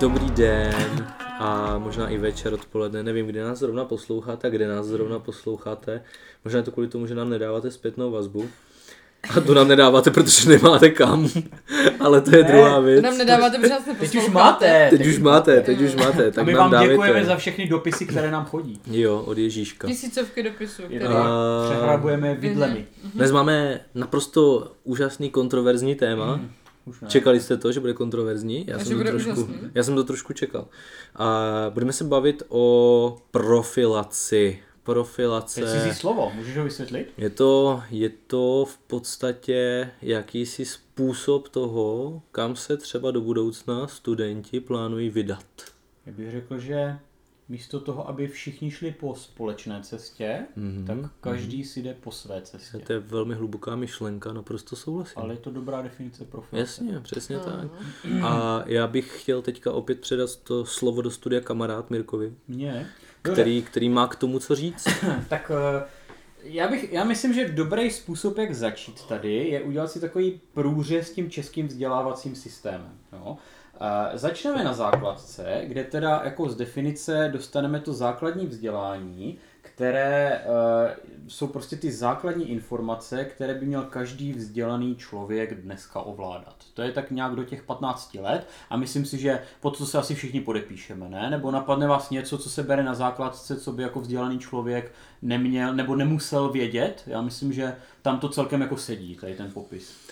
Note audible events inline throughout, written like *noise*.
Dobrý den a možná i večer, odpoledne, nevím, kde nás zrovna posloucháte a kde nás zrovna posloucháte. Možná je to kvůli tomu, že nám nedáváte zpětnou vazbu. A to nám nedáváte, protože nemáte kam. Ale to je Ne, druhá to věc. Nám nedáváte, protože nás Teď už máte. Teď už máte, teď už máte, A tak my nám vám dávejte. děkujeme za všechny dopisy, které nám chodí. Jo, od Ježíška. Tisícovky dopisů, které... to A- přehrabujeme vidlemi. Dnes máme naprosto úžasný kontroverzní téma. Mhm. Už ne. Čekali jste to, že bude kontroverzní? Já, A jsem že to, trošku, úžasný? já jsem to trošku čekal. A budeme se bavit o profilaci. Profilace. Teď cizí slovo, můžeš ho vysvětlit? Je to, je to v podstatě jakýsi způsob toho, kam se třeba do budoucna studenti plánují vydat. Já bych řekl, že místo toho, aby všichni šli po společné cestě, Mhm, tak každý si jde po své cestě. To je velmi hluboká myšlenka, naprosto souhlasím. Ale je to dobrá definice profilace. Jasně, přesně tak. A já bych chtěl teďka opět předat to slovo do studia kamarád Mirkovi, Mně. Který, který má k tomu co říct. *coughs* tak eh, já, bych, já myslím, že dobrý způsob, jak začít tady, je udělat si takový průřez s tím českým vzdělávacím systémem. Jo? Eh, Začneme na základce, kde teda jako z definice dostaneme to základní vzdělání, které eh, jsou prostě ty základní informace, které by měl každý vzdělaný člověk dneska ovládat. To je tak nějak do těch 15 let a myslím si, že pod to se asi všichni podepíšeme, ne? Nebo napadne vás něco, co se bere na základce, co by jako vzdělaný člověk neměl nebo nemusel vědět. Já myslím, že tam to celkem jako sedí, tady ten popis.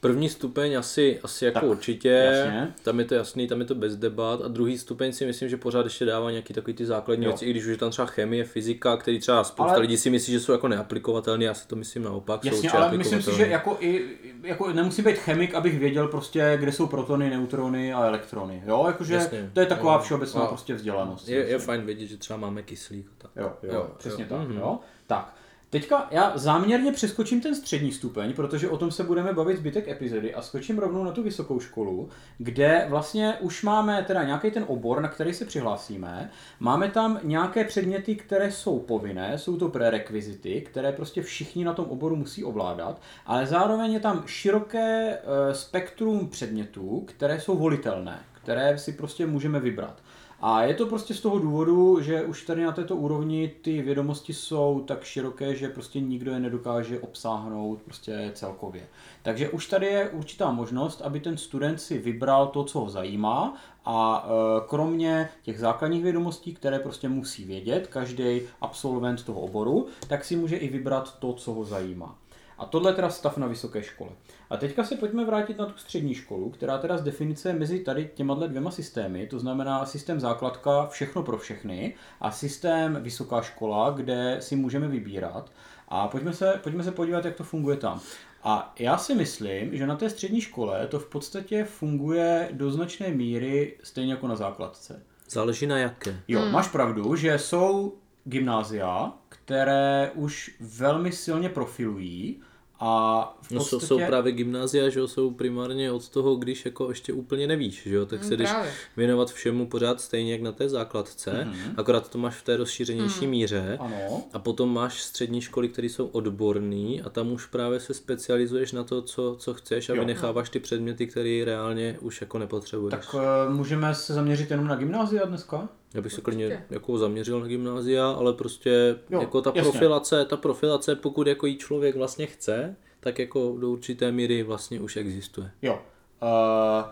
První stupeň asi, asi jako Tak, určitě, jasně. tam je to jasný, tam je to bez debat a druhý stupeň si myslím, že pořád ještě dává nějaký takový ty základní Jo. věci, i když už je tam třeba chemie, fyzika, který třeba spousta Ale- lidí si myslí, že jsou jako neaplikovatelné, já si to myslím naopak, jsou Jasně, určitě ale myslím si, že jako i, jako nemusím být chemik, abych věděl prostě, kde jsou protony, neutrony a elektrony. Jo, jakože Jasně. to je taková Jo. všeobecná Jo. prostě vzdělanost. Je, je fajn vědět, že třeba máme kyslík. Tak. Jo, jo, jo přesně jo. tak. Mhm. Jo. Tak, teďka já záměrně přeskočím ten střední stupeň, protože o tom se budeme bavit zbytek epizody a skočím rovnou na tu vysokou školu, kde vlastně už máme teda nějaký ten obor, na který se přihlásíme. Máme tam nějaké předměty, které jsou povinné, jsou to prerekvizity, které prostě všichni na tom oboru musí ovládat, ale zároveň je tam široké eh, spektrum předmětů, které jsou volitelné, které si prostě můžeme vybrat. A je to prostě z toho důvodu, že už tady na této úrovni ty vědomosti jsou tak široké, že prostě nikdo je nedokáže obsáhnout prostě celkově. Takže už tady je určitá možnost, aby ten student si vybral to, co ho zajímá a e, kromě těch základních vědomostí, které prostě musí vědět každý absolvent toho oboru, tak si může i vybrat to, co ho zajímá. A tohle je teda stav na vysoké škole. A teďka se pojďme vrátit na tu střední školu, která teda z definice je mezi tady těma dvěma systémy, to znamená systém základka všechno pro všechny a systém vysoká škola, kde si můžeme vybírat. A pojďme se, pojďme se podívat, jak to funguje tam. A já si myslím, že na té střední škole to v podstatě funguje do značné míry stejně jako na základce. Záleží na jaké. Jo, hmm. máš pravdu, že jsou gymnázia, které už velmi silně profilují a v No podstatě... jsou, jsou právě gymnázia, že jo, jsou primárně od toho, když jako ještě úplně nevíš, že jo, tak se Mm, jdeš právě. věnovat všemu pořád stejně jak na té základce, Mhm. akorát to máš v té rozšířenější míře. Ano, A potom máš střední školy, které jsou odborné a tam už právě se specializuješ na to, co, co chceš a Jo. vynecháváš ty předměty, které reálně už jako nepotřebuješ. tak uh, můžeme se zaměřit jenom na gymnázia dneska? Já bych se klidně jako zaměřil na gymnázia, ale prostě Jo, jako ta jasně. profilace, ta profilace, pokud jako jí člověk vlastně chce, tak jako do určité míry vlastně už existuje. Jo. Uh,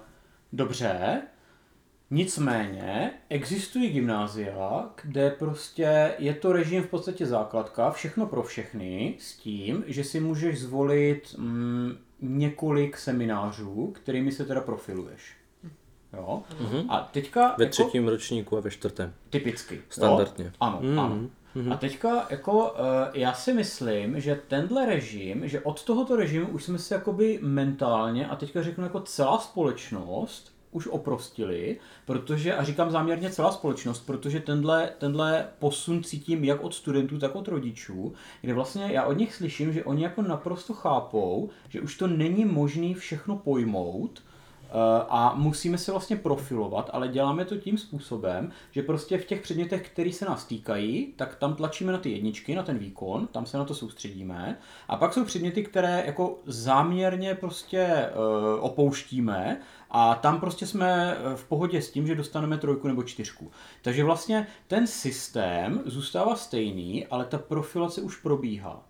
dobře. Nicméně existují gymnázia, kde prostě je to režim v podstatě základka, všechno pro všechny, s tím, že si můžeš zvolit mm, několik seminářů, kterými se teda profiluješ. Jo? A teďka Ve jako, třetím ročníku a ve čtvrtém. typicky. Standardně. Jo? Ano, Mhm, ano. A teďka jako uh, já si myslím, že tenhle režim, že od tohoto režimu už jsme se jakoby mentálně a teďka řeknu jako celá společnost už oprostili, protože, a říkám záměrně celá společnost, protože tenhle, tenhle posun cítím jak od studentů, tak od rodičů, kde vlastně já od nich slyším, že oni jako naprosto chápou, že už to není možné všechno pojmout, eh, a musíme se vlastně profilovat, ale děláme to tím způsobem, že prostě v těch předmětech, které se nás týkají, tak tam tlačíme na ty jedničky, na ten výkon, tam se na to soustředíme. A pak jsou předměty, které jako záměrně prostě uh, opouštíme a tam prostě jsme v pohodě s tím, že dostaneme trojku nebo čtyřku. Takže vlastně ten systém zůstává stejný, ale ta profilace už probíhá.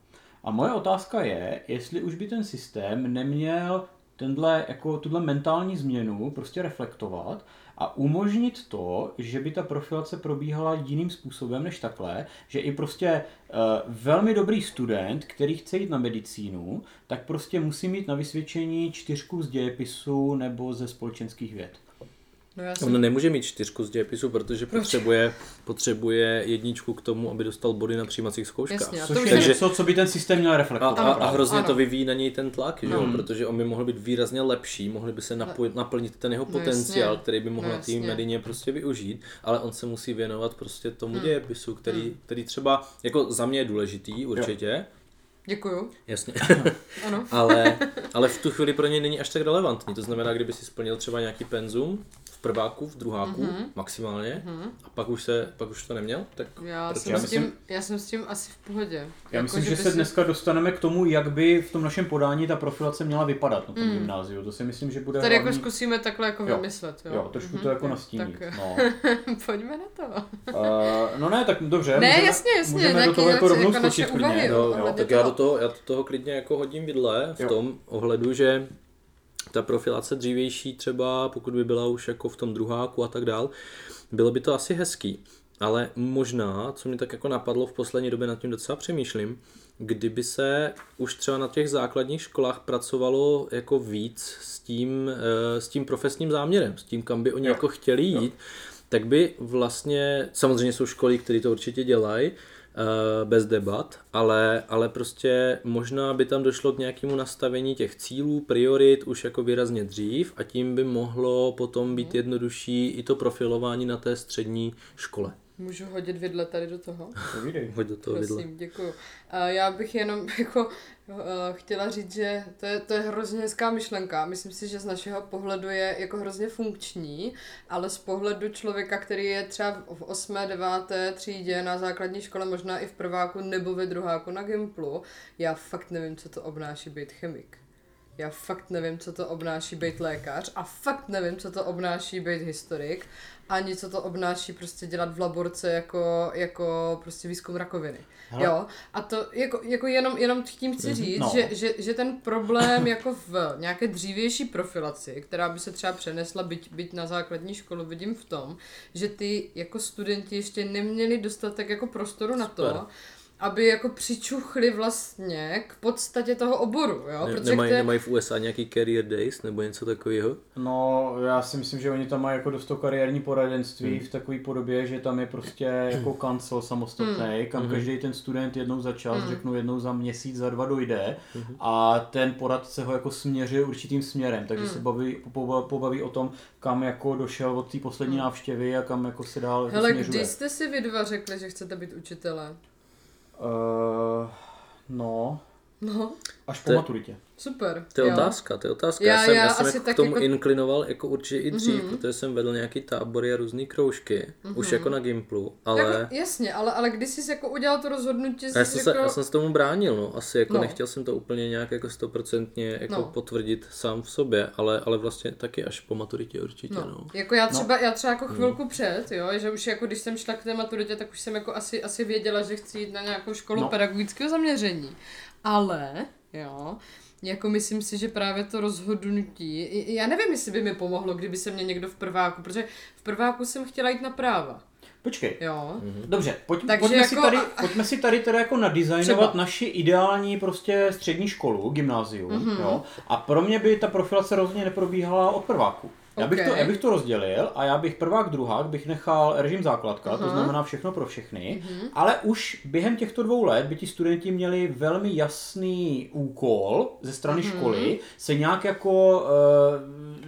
A moje otázka je, jestli už by ten systém neměl tenhle, jako tuhle mentální změnu prostě reflektovat a umožnit to, že by ta profilace probíhala jiným způsobem než takhle, že i prostě uh, velmi dobrý student, který chce jít na medicínu, tak prostě musí mít na vysvědčení čtyřku z dějepisu nebo ze společenských věd. No já jsem... On nemůže mít čtyřku z dějepisu, protože Proč? potřebuje, potřebuje jedničku k tomu, aby dostal body na přijímacích zkouškách. Jasně, Což je Takže... něco, co by ten systém měl reflektovat. A, a, a hrozně ano. to vyvíjí na něj ten tlak, že jo? protože on by mohl být výrazně lepší, mohli by se napojit, naplnit ten jeho no potenciál, jasně. který by mohl no na té medině prostě využít, ale on se musí věnovat prostě tomu hmm. dějepisu, který, hmm. který třeba jako za mě je důležitý určitě, jo Děkuju. Jasně. *laughs* ano. ale, ale v tu chvíli pro něj není až tak relevantní. To znamená, kdyby si splnil třeba nějaký penzum, prváku, v druháku mm-hmm. maximálně mm-hmm. a pak už, se, pak už to neměl, tak já jsem, já, myslím, tím, já jsem s tím asi v pohodě. Já jako, myslím, že, že se si... dneska dostaneme k tomu, jak by v tom našem podání ta profilace měla vypadat na tom mm. gymnáziu. To si myslím, že bude Tady jako hlavní... jako zkusíme takhle jako jo. vymyslet. Jo, jo trošku mm-hmm. to jako nastínit. Tak... No. *laughs* Pojďme na to. uh, no ne, tak dobře. Ne, můžeme, jasně, jasně. Můžeme do toho jako rovnou jako skočit klidně. Jo, tak já do, toho, já do toho klidně jako hodím vidle v tom ohledu, že ta profilace dřívější třeba, pokud by byla už jako v tom druháku a tak dál, bylo by to asi hezký. Ale možná, co mi tak jako napadlo v poslední době, nad tím docela přemýšlím, kdyby se už třeba na těch základních školách pracovalo jako víc s tím, eh, s tím profesním záměrem, s tím, kam by oni jo. jako chtěli jít, jo. tak by vlastně, samozřejmě jsou školy, které to určitě dělají, bez debat, ale, ale prostě možná by tam došlo k nějakému nastavení těch cílů, priorit už jako výrazně dřív a tím by mohlo potom být mhm. jednodušší i to profilování na té střední škole. Můžu hodit vidle tady do toho? Hoď do toho Prosím, vidle. děkuju. Já bych jenom *laughs* jako Eh, chtěla říct, že to je, to je hrozně hezká myšlenka. Myslím si, že z našeho pohledu je jako hrozně funkční, ale z pohledu člověka, který je třeba v 8. 9. třídě na základní škole, možná i v prváku nebo ve druháku na Gimplu, já fakt nevím, co to obnáší být chemik. Já fakt nevím, co to obnáší být lékař a fakt nevím, co to obnáší být historik ani co to obnáší prostě dělat v laborce jako, jako prostě výzkum rakoviny. Hele. Jo, a to jako, jako jenom, jenom tím chci mhm. říct, no. že, že, že ten problém jako v nějaké dřívější profilaci, která by se třeba přenesla byť, byť na základní školu, vidím v tom, že ty jako studenti ještě neměli dostatek jako prostoru na to, Super aby jako přičuchli vlastně k podstatě toho oboru, jo? Ne, Protože nemají, které... nemají v USA nějaký career days nebo něco takového? No, já si myslím, že oni tam mají jako dost to kariérní poradenství hmm. v takové podobě, že tam je prostě jako kancel samostatný, hmm. kam hmm. každý ten student jednou za čas, hmm. řeknu jednou za měsíc, za dva dojde hmm. a ten poradce ho jako směřuje určitým směrem, takže hmm. se baví, pobaví o tom, kam jako došel od té poslední hmm. návštěvy a kam jako se dál Hele, směřuje. kdy jste si vy dva řekli, že chcete být učitelé? Uh, no. No. Až po maturitě. Super. To je jo. otázka, to je otázka. Já, já jsem, já já jsem jako k tomu jako... inklinoval jako určitě i dřív, mm-hmm. protože jsem vedl nějaký tábory a různé kroužky, mm-hmm. už jako na Gimplu, ale... Jako, jasně, ale, ale když jsi jako udělal to rozhodnutí, já, jsem jako... se, já jsem se tomu bránil, no, asi jako no. nechtěl jsem to úplně nějak jako stoprocentně jako no. potvrdit sám v sobě, ale, ale vlastně taky až po maturitě určitě, no. no. Jako já třeba, no. já třeba jako chvilku mm. před, jo, že už jako když jsem šla k té maturitě, tak už jsem jako asi, asi věděla, že chci jít na nějakou školu no. pedagogického zaměření. Ale, jo, jako myslím si, že právě to rozhodnutí, já nevím, jestli by mi pomohlo, kdyby se mě někdo v prváku, protože v prváku jsem chtěla jít na práva. Počkej. Jo. Mhm. Dobře, pojď, pojďme, jako, si tady, pojďme si tady teda jako nadizajnovat třeba. naši ideální prostě střední školu, gymnázium, mm-hmm. jo. A pro mě by ta profilace rozhodně neprobíhala od prváku. Já bych, okay. to, já bych to rozdělil a já bych prvák, druhák bych nechal režim základka, uh-huh. to znamená všechno pro všechny, uh-huh. ale už během těchto dvou let by ti studenti měli velmi jasný úkol ze strany uh-huh. školy se nějak jako uh,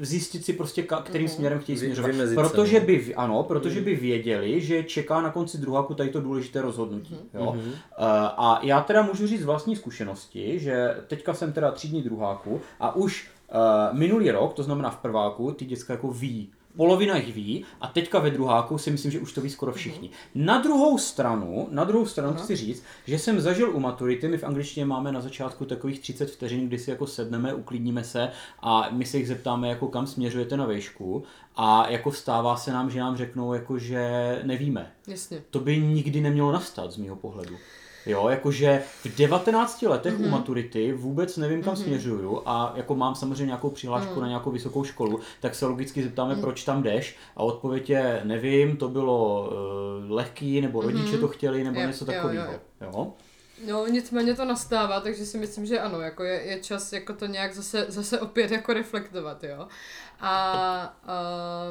zjistit si prostě, ka, kterým uh-huh. směrem chtějí směřovat. Protože by, ano, protože uh-huh. by věděli, že čeká na konci druháku tady to důležité rozhodnutí. Uh-huh. Jo? Uh, a já teda můžu říct z vlastní zkušenosti, že teďka jsem teda třídní druháku a už Uh, minulý rok, to znamená v prváku, ty děcka jako ví. Polovina jich ví a teďka ve druháku si myslím, že už to ví skoro všichni. Na druhou stranu, na druhou stranu chci říct, že jsem zažil u maturity, my v angličtině máme na začátku takových 30 vteřin, kdy si jako sedneme, uklidníme se a my se jich zeptáme, jako kam směřujete na výšku a jako stává se nám, že nám řeknou, jako že nevíme. Jasně. To by nikdy nemělo nastat z mého pohledu. Jo, jakože v 19 letech Mhm. mm-hmm. u maturity vůbec nevím, kam mm-hmm. směřuju a jako mám samozřejmě nějakou přihlášku Mhm. mm. na nějakou vysokou školu, tak se logicky zeptáme, mm. proč tam jdeš a odpověď je nevím, to bylo uh, lehký, nebo rodiče Mhm. to chtěli, nebo Jo, něco jo, jo, takového. jo. Jo, No, nicméně to nastává, takže si myslím, že ano, jako je, je čas jako to nějak zase, zase opět jako reflektovat, jo. A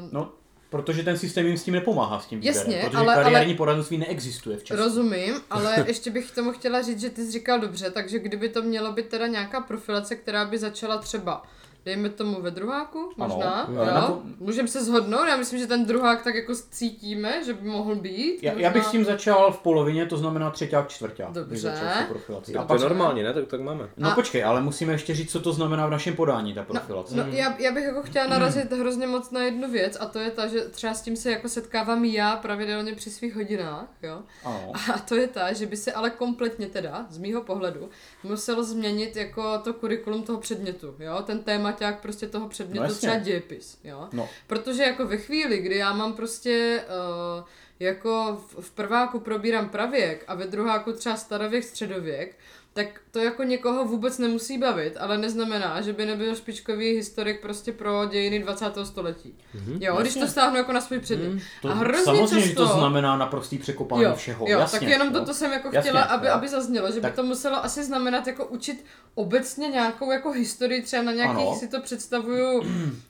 uh, No, protože ten systém jim s tím nepomáhá s tím výběrem, Jasně, protože ale- kariérní poradenství neexistuje v Česku. Rozumím, *laughs* ale ještě bych k tomu chtěla říct, že ty jsi říkal dobře, takže kdyby to mělo být teda nějaká profilace, která by začala třeba Dejme tomu ve druháku, možná, Ano. jo? Můžeme se shodnout, já myslím, že ten druhák tak jako cítíme, že by mohl být. Já, možná... já bych s tím začal v polovině, to znamená třeťák, čtvrťák. bych Dobře. začal s tou profilací. A Tak to pak je normální, ne? Tak tak máme. No A- počkej, ale musíme ještě říct, co to znamená v našem podání, ta profilace. No, já, já bych jako chtěla narazit hrozně moc na jednu věc a to je ta, že třeba s tím se jako setkávám i já pravidelně při svých hodinách, jo. Ano. A to je ta, že by se ale kompletně teda, z mýho pohledu, muselo změnit jako to kurikulum toho předmětu, jo. Ten témaťák prostě toho předmětu, No jasně. třeba dějepis, jo. No. Protože jako ve chvíli, kdy já mám prostě uh, jako v, v prváku probírám pravěk a ve druháku třeba starověk, středověk, tak to jako někoho vůbec nemusí bavit, ale neznamená, že by nebyl špičkový historik prostě pro dějiny 20. století. Mm-hmm. Jo, když to stáhnu jako na svůj předmět. Mm, To, a hrozně samozřejmě, často... že to znamená naprostý překopání jo, všeho. Jo, jasně, tak jenom no. toto jsem jako Jasně, chtěla, aby, jo. aby zaznělo, že Tak- by to muselo asi znamenat jako učit obecně nějakou jako historii, třeba na nějakých, Ano. si to představuju,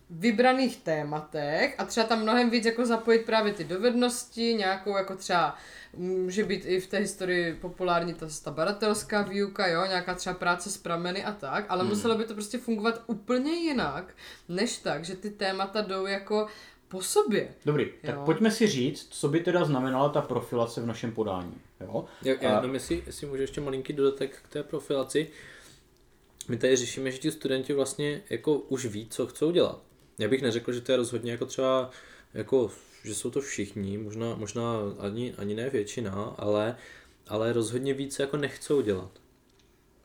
vybraných tématech a třeba tam mnohem víc jako zapojit právě ty dovednosti, nějakou jako třeba může být i v té historii populární ta, ta badatelská výuka, jo, nějaká třeba práce s prameny a tak, ale Hmm. muselo by to prostě fungovat úplně jinak, než tak, že ty témata jdou jako po sobě. Dobrý, tak Jo. pojďme si říct, co by teda znamenala ta profilace v našem podání. Jo? Já, já A- jenom jestli, jestli můžu ještě malinký dodatek k té profilaci. My tady řešíme, že ti studenti vlastně jako už ví, co chcou dělat. Já bych neřekl, že to je rozhodně jako třeba, jako, že jsou to všichni, možná, možná ani, ani ne většina, ale, ale rozhodně víc jako nechcou dělat.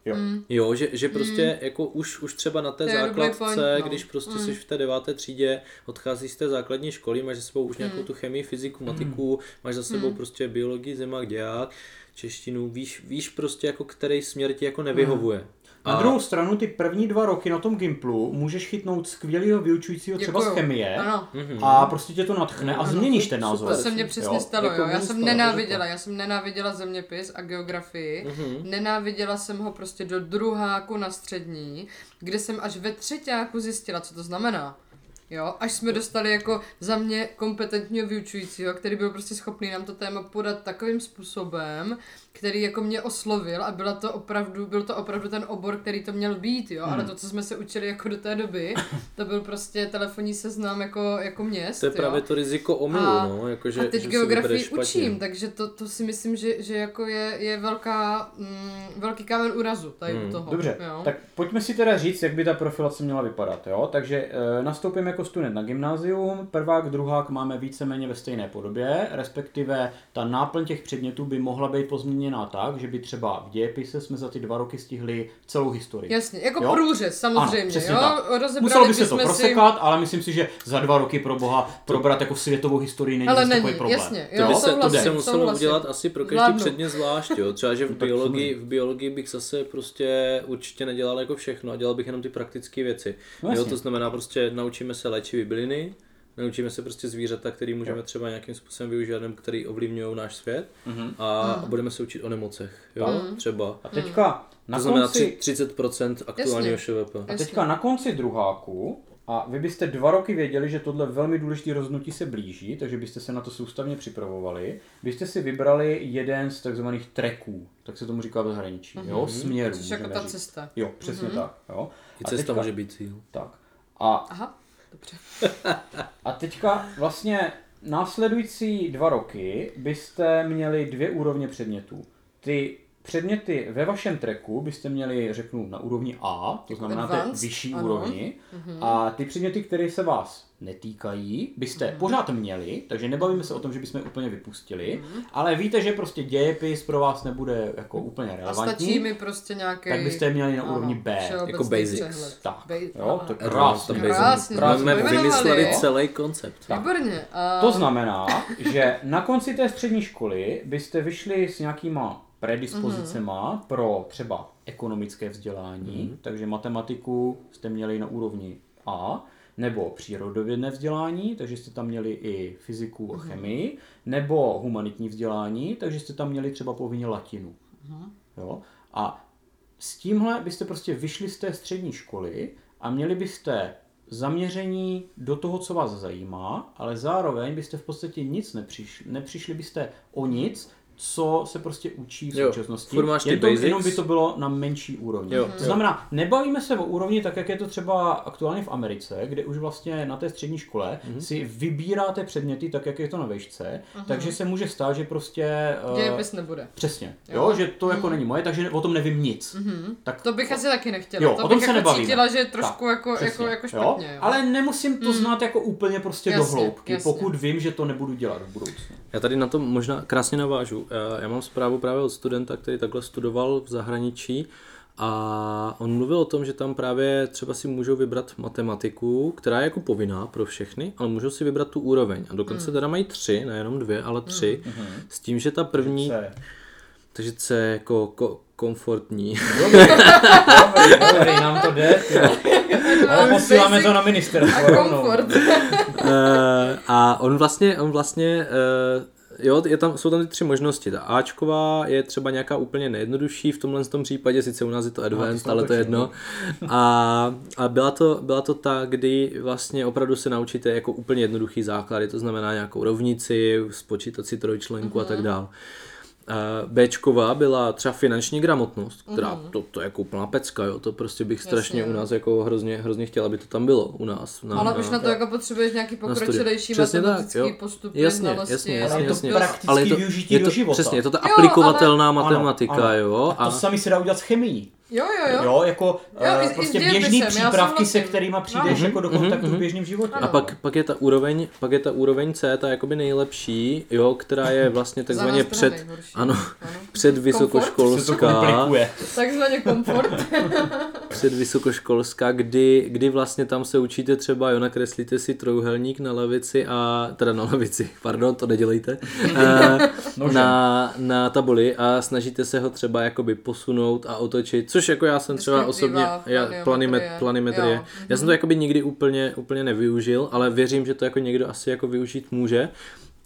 Jo. Mm. Jo, že, že prostě jako už, už třeba na té To základce, point, no. když prostě Mm. jsi v té deváté třídě, odcházíš z té základní školy, máš za sebou už Mm. nějakou tu chemii, fyziku, matiku, máš za sebou prostě biologii, zemak, děják, češtinu, víš, víš prostě jako který směr ti jako nevyhovuje. Na druhou stranu, ty první dva roky na tom Gimplu můžeš chytnout skvělého vyučujícího třeba z chemie Ano. Mhm. a prostě tě to natchne a změníš ten názor. To se mně přesně Jo? stalo, Jako jo. Já jsem nenáviděla, já jsem nenáviděla zeměpis a geografii. Mhm. Nenáviděla jsem ho prostě do druháku na střední, kde jsem až ve třetíku zjistila, co to znamená. Jo, až jsme dostali jako za mě kompetentního vyučujícího, který byl prostě schopný nám to téma podat takovým způsobem, který jako mě oslovil a byla to opravdu, byl to opravdu ten obor, který to měl být, jo, Hmm. ale to, co jsme se učili jako do té doby, *laughs* to byl prostě telefonní seznam jako, jako měst, To je jo. právě to riziko omylu, A- no, jakože, a teď že geografii učím, takže to, to si myslím, že, že jako je, je velká, mm, velký kámen úrazu tady Hmm. u toho. Dobře, jo. tak pojďme si teda říct, jak by ta profilace měla vypadat. Jo? Takže e, nastoupím jako student na gymnázium, prvák, druhák máme víceméně ve stejné podobě, respektive ta náplň těch předmětů by mohla být pozměněná tak, že by třeba v dějepise jsme za ty dva roky stihli celou historii. Jasně, jako Jo? průřez samozřejmě, Ano, jo? tak. Muselo by se to bychom si- prosekat, ale myslím si, že za dva roky pro boha probrat jako světovou historii není Ale není, takový problém. jasně, To jo, by se, to by se muselo souhlasím. udělat asi pro každý Zvládnu. předmět zvlášť, jo. Třeba, že v *laughs* biologii, v biologii bych zase prostě určitě nedělal jako všechno a dělal bych jenom ty praktické věci. No jo, to znamená prostě naučíme se léčivý byliny, naučíme se prostě zvířata, který můžeme třeba nějakým způsobem využívat, nebo který ovlivňují náš svět Mhm. a Mhm. budeme se učit o nemocech, jo, třeba. A teďka na To znamená konci... tři- 30% aktuálního ŠVP. A teďka na konci druháku, a vy byste dva roky věděli, že tohle velmi důležité rozhodnutí se blíží, takže byste se na to soustavně připravovali, byste si vybrali jeden z takzvaných tracků, tak se tomu říká v zahraničí, jo, směrů. Což jako ta říct. cesta. Jo, přesně tak. Jo. I A cesta teďka- může být cíl. Tak. A, Aha, dobře. a teďka vlastně následující dva roky byste měli dvě úrovně předmětů. Ty předměty ve vašem treku byste měli, řeknu, na úrovni A, to znamená té vyšší ano. úrovni. A ty předměty, které se vás netýkají, byste pořád měli, takže nebavíme se o tom, že bychom je úplně vypustili, ale víte, že prostě dějepis pro vás nebude jako úplně A relevantní. stačí mi prostě nějaký... tak byste je měli na ano, úrovni B, všeobecný jako basics. přehled. Tak, jo, to krásně. Krásně, Máme jsme vymysleli celý koncept. Výborně. A... To znamená, že na konci té střední školy byste vyšli s nějakýma predispozicema Mhm. pro třeba ekonomické vzdělání, takže matematiku jste měli na úrovni A, nebo přírodovědné vzdělání, takže jste tam měli i fyziku Mhm. a chemii, nebo humanitní vzdělání, takže jste tam měli třeba povinně latinu. Mhm. Jo? A s tímhle byste prostě vyšli z té střední školy a měli byste zaměření do toho, co vás zajímá, ale zároveň byste v podstatě nic nepřišli, nepřišli byste o nic, co se prostě učí v Jo, současnosti. máš ty Jen to, basics. jenom by to bylo na menší úrovni. Jo, to znamená, nebavíme se o úrovni tak, jak je to třeba aktuálně v Americe, kde už vlastně na té střední škole Mhm. si vybíráte předměty tak, jak je to na vejšce, takže se může stát, že prostě... eh, Dějepis nebude. Přesně, jo, Jo. Mhm. že to jako není moje, takže o tom nevím nic. Tak To bych asi taky nechtěla. Jo, to o tom bych se jako nebavíme. cítila, že je trošku Tak, jako, jako, přesně, jako špatně. Jo? Ale nemusím to znát jako úplně prostě do hloubky, jasně. pokud vím, že to nebudu dělat v budoucnu. Já tady na to možná krásně navážu. Eh, Já mám zprávu právě od studenta, který takhle studoval v zahraničí a on mluvil o tom, že tam právě třeba si můžou vybrat matematiku, která je jako povinná pro všechny, ale můžou si vybrat tu úroveň. A dokonce Hmm. teda mají tři, nejenom dvě, ale tři. S tím, že ta první, C. takže C je jako ko- komfortní. Dobrý, dobrý, dobrý, nám to jde. *laughs* Ale posíláme to na ministerstvo. A komfort. Eh, a on vlastně, on vlastně, eh, jo, je tam, jsou tam ty tři možnosti. Ta Ačková je třeba nějaká úplně nejjednodušší v tomhle tom případě, sice u nás je to advanced, to ale to je jedno. A, a byla, to, byla to ta, kdy vlastně opravdu se naučíte jako úplně jednoduchý základy, to znamená nějakou rovnici, spočítat si trojčlenku a tak dál. Bčková byla třeba finanční gramotnost, která to, to je jako úplná pecka, jo, to prostě bych strašně Jasně, u nás jako hrozně, hrozně chtěl, aby to tam bylo u nás. Na, Ale už na to jako potřebuješ nějaký pokročilejší tak, matematický jo. postupy, Jasně, znalosti. jasně, Ale jasně, je to jasně. praktický využití je to, do života. Přesně, je to ta Jo, aplikovatelná Ano, matematika, ano. jo. A to sami se dá udělat s chemií. Jo, jo, jo. Jo, jako Jo, i- eh, i prostě dějepisem, běžný já přípravky, se souhlasím. kterými přijdeš No. jako do kontaktu v běžném životě. A pak, pak, je ta úroveň, pak je ta úroveň C, ta jakoby nejlepší, jo, která je vlastně *laughs* takzvaně před, ano, Ano. *laughs* před se vysokoškolská. Takzvaně komfort. *laughs* před vysokoškolská, kdy, kdy vlastně tam se učíte třeba, jo, nakreslíte si trouhelník na levici a, teda na levici, pardon, to nedělejte, eh, na, na tabuli a snažíte se ho třeba jakoby posunout a otočit, což jako já jsem třeba osobně, já, planimetrie. planimet, planimetrie, Jo, já jsem to jakoby nikdy úplně, úplně nevyužil, ale věřím, že to jako někdo asi jako využít může.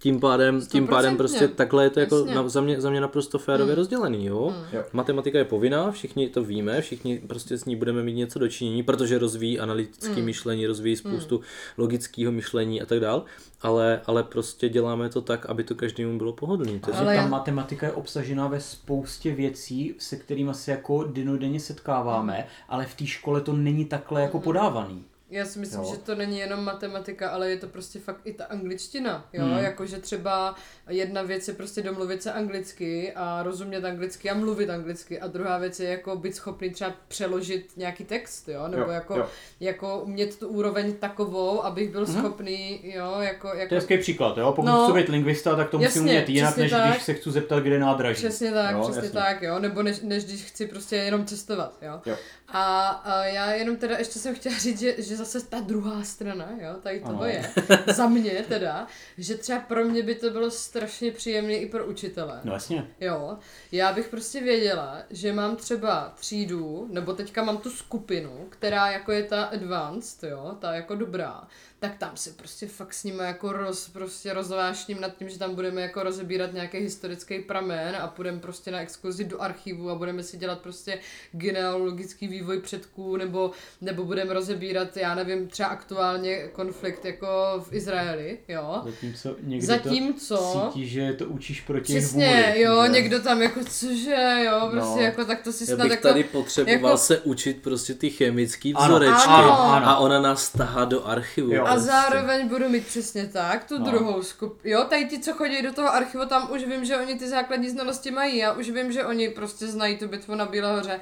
Tím pádem, tím pádem prostě takhle je to jako Jasně. na, za, mě, za mě naprosto férově rozdělený, jo? Jo. Matematika je povinná, všichni to víme, všichni prostě s ní budeme mít něco dočinění, protože rozvíjí analytické myšlení, rozvíjí spoustu logického myšlení a tak dál, ale, ale prostě děláme to tak, aby to každému bylo pohodlné. Je Ale Ale ta já- matematika je obsažená ve spoustě věcí, se kterými se jako denodenně setkáváme, ale v té škole to není takhle jako podávaný. Já si myslím, Jo. že to není jenom matematika, ale je to prostě fakt i ta angličtina, jo, Hmm. jakože třeba jedna věc je prostě domluvit se anglicky a rozumět anglicky a mluvit anglicky a druhá věc je jako být schopný třeba přeložit nějaký text, jo, nebo Jo, jako, jo. jako umět tu úroveň takovou, abych byl schopný, jo, jako, To jako je hezký příklad, jo? Pokud No. chci být lingvista, tak to musím umět jinak, než tak. když se chci zeptat, kde je nádraží. Přesně tak, jo? přesně jasně. tak, jo, nebo než, než když chci prostě jenom cestovat, jo. Jo. A, a já jenom teda ještě jsem chtěla říct, že, že zase ta druhá strana, jo, tady Ano. je, za mě teda, že třeba pro mě by to bylo strašně příjemné i pro učitele. No jasně. Jo, já bych prostě věděla, že mám třeba třídu, nebo teďka mám tu skupinu, která jako je ta advanced, jo, ta jako dobrá, tak tam se prostě fakt s nimi jako roz, prostě rozvášním nad tím, že tam budeme jako rozebírat nějaký historický pramen a půjdeme prostě na exkurzi do archivu a budeme si dělat prostě genealogický vývoj předků, nebo, nebo budeme rozebírat, já nevím, třeba aktuálně konflikt jako v Izraeli, jo. Zatímco někdo Zatímco... to cítí, že to učíš proti Přesně, vůli. jo, že? někdo tam jako cože, jo, prostě No. jako tak to si Já snad bych jako... tady potřeboval jako- se učit prostě ty chemické Ano, vzorečky ano, ano. a ona nás tahá do archivu. Jo. Prostě. zároveň budu mít přesně tak, tu No. druhou skup. Jo, tady ti, co chodí do toho archivu, tam už vím, že oni ty základní znalosti mají. Já už vím, že oni prostě znají tu bitvu na Bílehoře.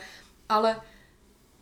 Ale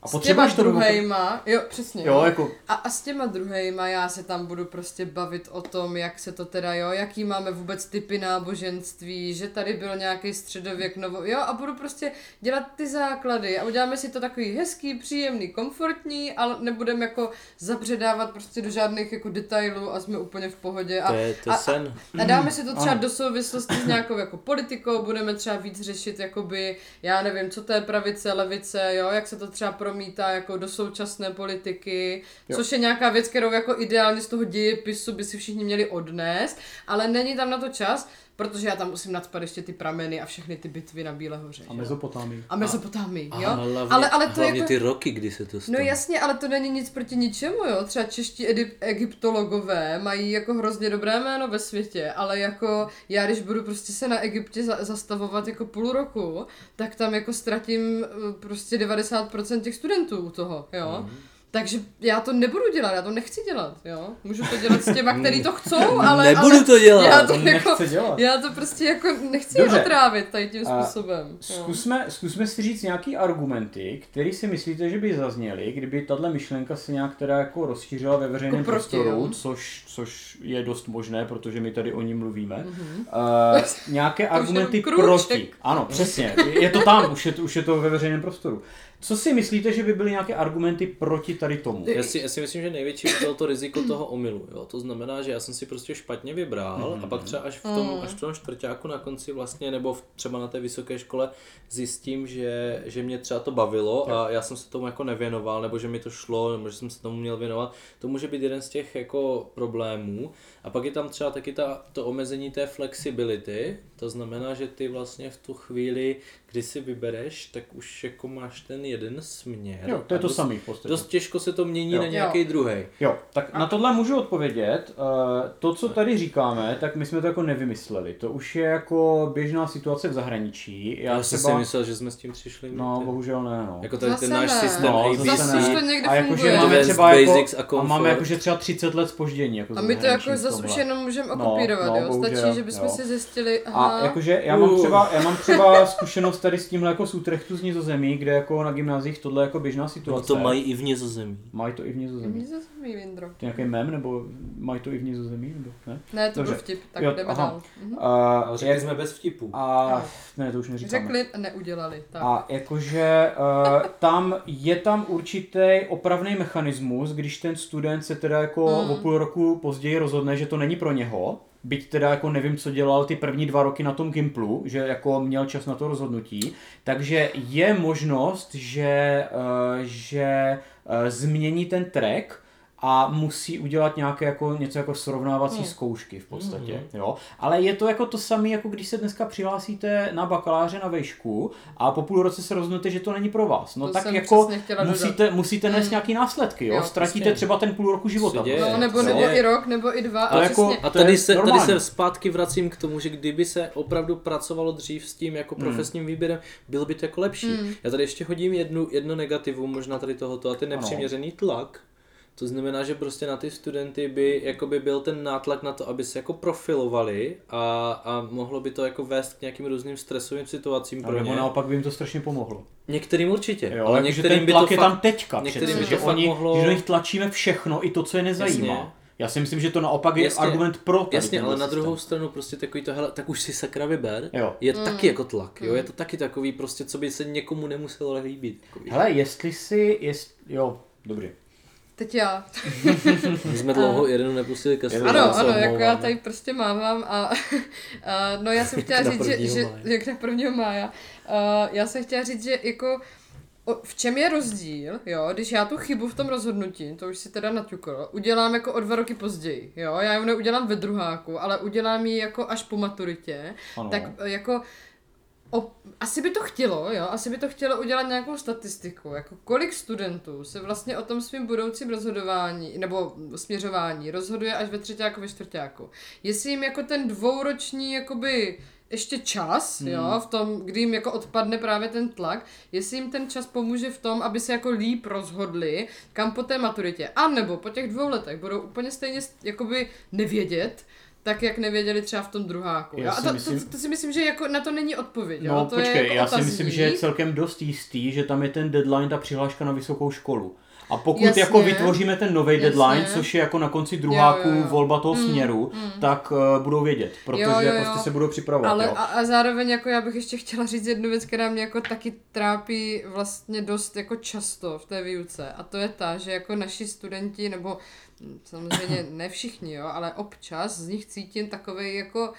A s těma potřebuješ to mimochodem- druhejma, jo, přesně. Jo, jako A, a s těma druhejma já se tam budu prostě bavit o tom, jak se to teda, jo, jaký máme vůbec typy náboženství, že tady byl nějaký středověk, novo, jo, a budu prostě dělat ty základy a uděláme si to takový hezký, příjemný, komfortní, ale nebudeme jako zabředávat prostě do žádných jako detailů a jsme úplně v pohodě. A, To je, to a, sen. a dáme si to třeba Ano. do souvislosti s nějakou jako politikou, budeme třeba víc řešit jakoby, já nevím, co to je pravice, levice, jo, jak se to třeba promítá jako do současné politiky, Jo. což je nějaká věc, kterou jako ideálně z toho dějepisu by si všichni měli odnést, ale není tam na to čas, protože já tam musím nadspat ještě ty prameny a všechny ty bitvy na Bílé hoře. a. Mezopotámii. A Mezopotámii, A jo? hlavně, ale, ale to hlavně jako... ty roky, kdy se to No stalo. jasně, ale to není nic proti ničemu, jo. Třeba čeští edip- egyptologové mají jako hrozně dobré jméno ve světě, ale jako já, když budu prostě se na Egyptě za- zastavovat jako půl roku, tak tam jako ztratím eh, prostě 90% těch studentů u toho, jo. Mhm. Takže já to nebudu dělat, já to nechci dělat, jo. Můžu to dělat s těma, který to chcou, *laughs* ale... Nebudu ale to dělat. Já To to jako, dělat. já to prostě jako nechci Dobře. otrávit tady tím A způsobem. jo. Zkusme, zkusme si říct nějaký argumenty, které si myslíte, že by zazněly, kdyby tahle myšlenka se nějak teda jako rozšířila ve veřejném Jako proti, prostoru, jo. což, což je dost možné, protože my tady o ní mluvíme. Mhm. Uh, nějaké *laughs* argumenty proti. Ano, přesně. Je to tam, už je to, už je to ve veřejném prostoru. Co si myslíte, že by byly nějaké argumenty proti tady tomu? Já si, já si myslím, že největší bylo to riziko toho omylu. Jo? To znamená, že já jsem si prostě špatně vybral a pak třeba až v tom, až v tom čtvrtáku na konci vlastně, nebo v, třeba na té vysoké škole zjistím, že, že mě třeba to bavilo a já jsem se tomu jako nevěnoval, nebo že mi to šlo, nebo že jsem se tomu měl věnovat. To může být jeden z těch jako problémů. A pak je tam třeba taky ta, to omezení té flexibility, to znamená, že ty vlastně v tu chvíli, kdy si vybereš, tak už jako máš ten jeden směr. Jo, to je to dost- samý v podstatě. Dost těžko se to mění Jo. na nějaký druhý. Jo, tak na tohle můžu odpovědět. Eh, To, co tady říkáme, tak my jsme to jako nevymysleli. To už je jako běžná situace v zahraničí. Já, Já jsem třeba... si myslel, že jsme s tím přišli. No, ty. bohužel ne, no. Jako tady ten náš ne. systém No, ABC. zase Už ne. to někde a jakože máme třeba jako, Basics a máme jakože třeba 30 let spoždění. Jako A my to jako zase tomhle. už jenom můžeme No, okopírovat, no, jo? bohužel, Stačí, že bychom jo. si zjistili, aha, A jakože já mám Uh. třeba, já mám třeba *laughs* zkušenost tady s tímhle jako z Utrechtu z Nizozemí, kde jako na gymnáziích tohle je jako běžná No situace. to mají i v Nizozemí. Mají to i v Nizozemí. Nizozemí, Lindro. To je nějaký mem, nebo mají to i v Nizozemí, nebo ne? Ne, to Dobře. byl vtip, tak Jo, jdeme aha. dál. Mhm. A, Ale řekli jsme bez vtipu. a ne, to už neříkáme. Řekli a neudělali. Tak. A jakože uh, tam je tam určitý opravný mechanismus, když ten student se teda jako Mm. o půl roku později rozhodne, že to není pro něho, byť teda jako nevím, co dělal ty první dva roky na tom Gimplu, že jako měl čas na to rozhodnutí, takže je možnost, že, uh, že uh, změní ten track a musí udělat nějaké jako něco jako srovnávací Hmm. zkoušky v podstatě, Mhm. jo. Ale je to jako to samé, jako když se dneska přihlásíte na bakaláře na vejšku a po půl roce se rozhodnete, že to není pro vás. No To tak jako dodat. musíte, musíte nést Hmm. nějaký následky, jo. Jo, Ztratíte přesně. třeba ten půl roku života. Děje. prostě. No, nebo, nebo i rok, nebo i dva. To A jako-. A To tady se, tady se zpátky vracím k tomu, že kdyby se opravdu pracovalo dřív s tím jako profesním výběrem, bylo by to jako lepší. Mm. Já tady ještě hodím jednu, jedno negativum možná tady tohoto a ten nepřiměřený tlak. To znamená, že prostě na ty studenty by jakoby byl ten nátlak na to, aby se jako profilovali a, a mohlo by to jako vést k nějakým různým stresovým situacím A pro nebo ně. naopak by jim to strašně pomohlo. Některým určitě, Jo, ale že některým ten by to tlak je fakt... tam teďka některým přece, by že, to oni, mohlo- že do nich tlačíme všechno, i to, co je nezajímá. Jasně. Já si myslím, že to naopak je Jasně. argument pro tady Jasně, ale na systém. druhou stranu prostě takový to, hele, tak už si sakra vyber, Jo. je Mm. taky jako tlak, jo, je to taky takový prostě, co by se někomu nemuselo líbit. Takový. Hele, jestli si, jest, jo, dobrý. Teď já. My jsme dlouho Irenu nepustili ke slovu. Ano, ano, jako já tady prostě mávám a, *laughs* a no já jsem chtěla říct, že, 1. že jak na prvního mája, uh, já jsem chtěla říct, že jako o, v čem je rozdíl, jo, když já tu chybu v tom rozhodnutí, to už si teda naťukl, udělám jako o dva roky později, jo, já ji neudělám ve druháku, ale udělám ji jako až po maturitě, Ano. tak jako O, asi by to chtělo, jo, asi by to chtělo udělat nějakou statistiku, jako kolik studentů se vlastně o tom svým budoucím rozhodování, nebo směřování rozhoduje až ve třetíku, ve čtvrtáku. Jestli jim jako ten dvouroční, jakoby, ještě čas, Hmm. jo, v tom, kdy jim jako odpadne právě ten tlak, jestli jim ten čas pomůže v tom, aby se jako líp rozhodli, kam po té maturitě. A nebo po těch dvou letech budou úplně stejně jakoby nevědět, tak jak nevěděli třeba v tom druháku. Já jo? A si to, myslím- to, to, si myslím, že jako na to není odpověď. Jo? No to počkej, je jako já si myslím, že je celkem dost jistý, že tam je ten deadline, ta přihláška na vysokou školu. A pokud Jasně. jako vytvoříme ten nový Jasně. deadline, což je jako na konci druháku Jo, jo, jo. volba toho Mm, směru, mm. tak uh, budou vědět, protože Jo, jo, jo. prostě se budou připravovat. Ale jo. a, a zároveň jako já bych ještě chtěla říct jednu věc, která mě jako taky trápí vlastně dost jako často v té výuce a to je ta, že jako naši studenti, nebo samozřejmě *coughs* ne všichni, jo, ale občas z nich cítím takový jako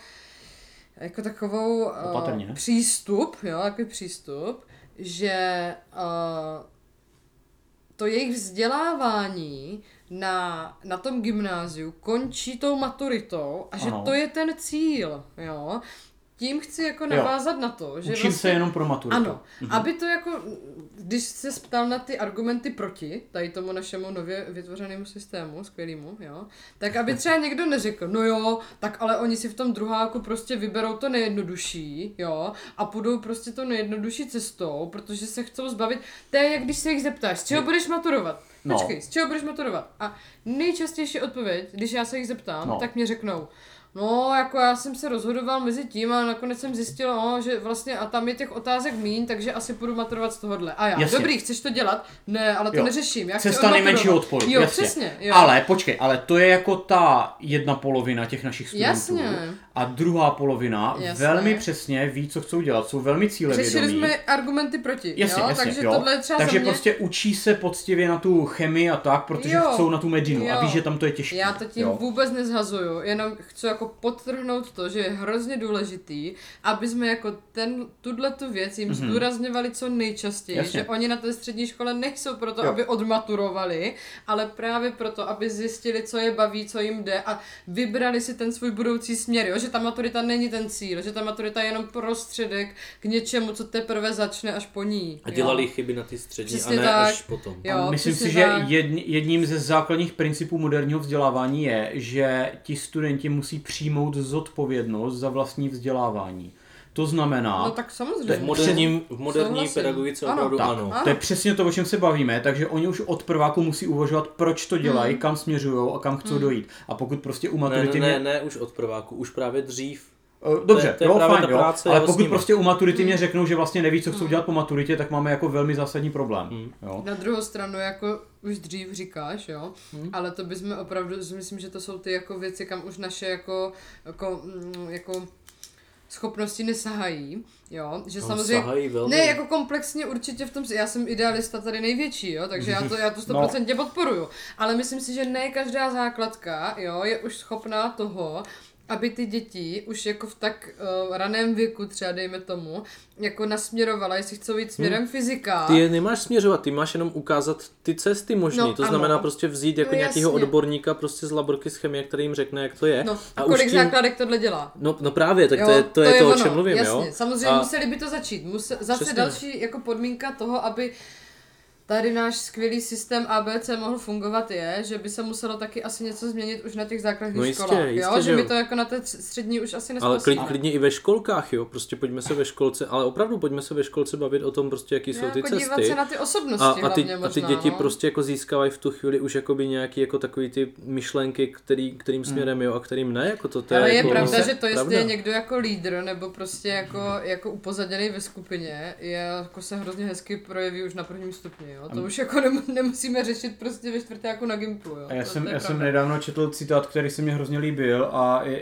jako takovou Opatrně. uh, přístup, jo, takový přístup, že uh, to jejich vzdělávání na, na tom gymnáziu končí tou maturitou a že Ano. to je ten cíl, jo. Tím chci jako navázat na to, že Učím vlastně... se jenom pro maturitu. Ano, aby to jako, když se ptal na ty argumenty proti tady tomu našemu nově vytvořenému systému, skvělému, jo, tak aby třeba *laughs* někdo neřekl, no jo, tak ale oni si v tom druháku prostě vyberou to nejjednodušší, jo, a půjdou prostě to nejjednodušší cestou, protože se chcou zbavit, to je jak když se jich zeptáš, z čeho budeš maturovat? No. Počkej, z čeho budeš maturovat? A nejčastější odpověď, když já se jich zeptám, No. tak mě řeknou, No, jako já jsem se rozhodoval mezi tím a nakonec jsem zjistil, no, že vlastně a tam je těch otázek míň, takže asi půjdu maturovat z tohohle. A já, Jasně. dobrý, chceš to dělat? Ne, ale to Jo. neřeším. Já Cesta odmaturovat. odporu. Jo, jasně. přesně. Jo. Ale počkej, ale to je jako ta jedna polovina těch našich studentů. Jasně. A druhá polovina Jasně. velmi přesně ví, co chcou dělat. Jsou velmi cílevědomí. Řešili jsme argumenty proti, Jasně, jo? jasně, takže jo. tohle je třeba Takže mě... prostě učí se poctivě na tu chemii a tak, protože Jo. chcou na tu medinu a Jo. ví, že tam to je těžké. Já to tím jo. vůbec nezhazuju, jenom chci jako podtrhnout to, že je hrozně důležitý, aby jsme jako ten, tuhle tu věc jim Mhm. zdůrazňovali co nejčastěji, Jasně. že oni na té střední škole nejsou proto, Jo. aby odmaturovali, ale právě proto, aby zjistili, co je baví, co jim jde a vybrali si ten svůj budoucí směr, jo? že ta maturita není ten cíl, že ta maturita je jenom prostředek k něčemu, co teprve začne až po ní. A jo. dělali chyby na ty střední Přesně a ne tak. až potom. Jo, A myslím si, že tak. jedn, jedním ze základních principů moderního vzdělávání je, že ti studenti musí přijmout zodpovědnost za vlastní vzdělávání. To znamená, No tak samozřejmě. V, moderním, v moderní Souhlasím. pedagogice Ano. opravdu Tak. ano. Ano. To je přesně to, o čem se bavíme, takže oni už od prváku musí uvažovat, proč to dělají, Hmm. kam směřují a kam chcou dojít. A pokud prostě u Ne, ne, maturity... ne, mě- ne, už od prváku, už právě dřív. Eh, Dobře, To je- to je jo, fajn, jo, práce ale pokud prostě u maturity Hmm. mě řeknou, že vlastně neví, co chcou dělat po maturitě, tak máme jako velmi zásadní problém. Hmm. Jo. Na druhou stranu, jako už dřív říkáš, jo, Hmm. ale to bychom opravdu, myslím, že to jsou ty jako věci, kam už naše jako, jako, mm, jako schopnosti nesahají, jo, že Tam samozřejmě, sahají velmi. ne, jako komplexně určitě v tom, já jsem idealista tady největší, jo, takže já to, já to 100% *laughs* No. podporuju, ale myslím si, že ne každá základka, jo, je už schopná toho, aby ty děti už jako v tak uh, raném věku třeba dejme tomu, jako nasměrovala, jestli chcou jít směrem fyzika. Hmm. Ty je nemáš směřovat, ty máš jenom ukázat ty cesty možný. No, to ano. znamená prostě vzít jako No, nějakého odborníka prostě z laborky z chemie, který jim řekne, jak to je. No, a už kolik tím- základek tohle dělá? No, no právě, tak to je to, je to, o čem mluvím, jasně. jo? Samozřejmě A- museli by to začít. Muse, zase Přesně. další jako podmínka toho, aby tady náš skvělý systém ABC mohl fungovat je, že by se muselo taky asi něco změnit už na těch základních No jistě, školách, jistě, jo? že Že jo. to jako na té střední už asi Ale nespasí. klid, klidně i ve školkách, jo, prostě pojďme se ve školce, ale opravdu pojďme se ve školce bavit o tom prostě, jaký jsou ty jako dívat cesty. se na ty osobnosti A, a, ty, hlavně a ty možná, děti no. prostě jako získávají v tu chvíli už jakoby nějaký jako takový ty myšlenky, který, kterým směrem jo a kterým ne, jako to, to Ale je jako, pravda, se- že to, jestli pravda. je někdo jako lídr nebo prostě jako, jako upozaděný ve skupině, je jako se hrozně hezky projeví už na prvním stupni, jo. To už jako nem, nemusíme řešit prostě ve čtvrtáku na Gimplu, jo. A já to, jsem, to já jsem nedávno četl citát, který se mi hrozně líbil a e,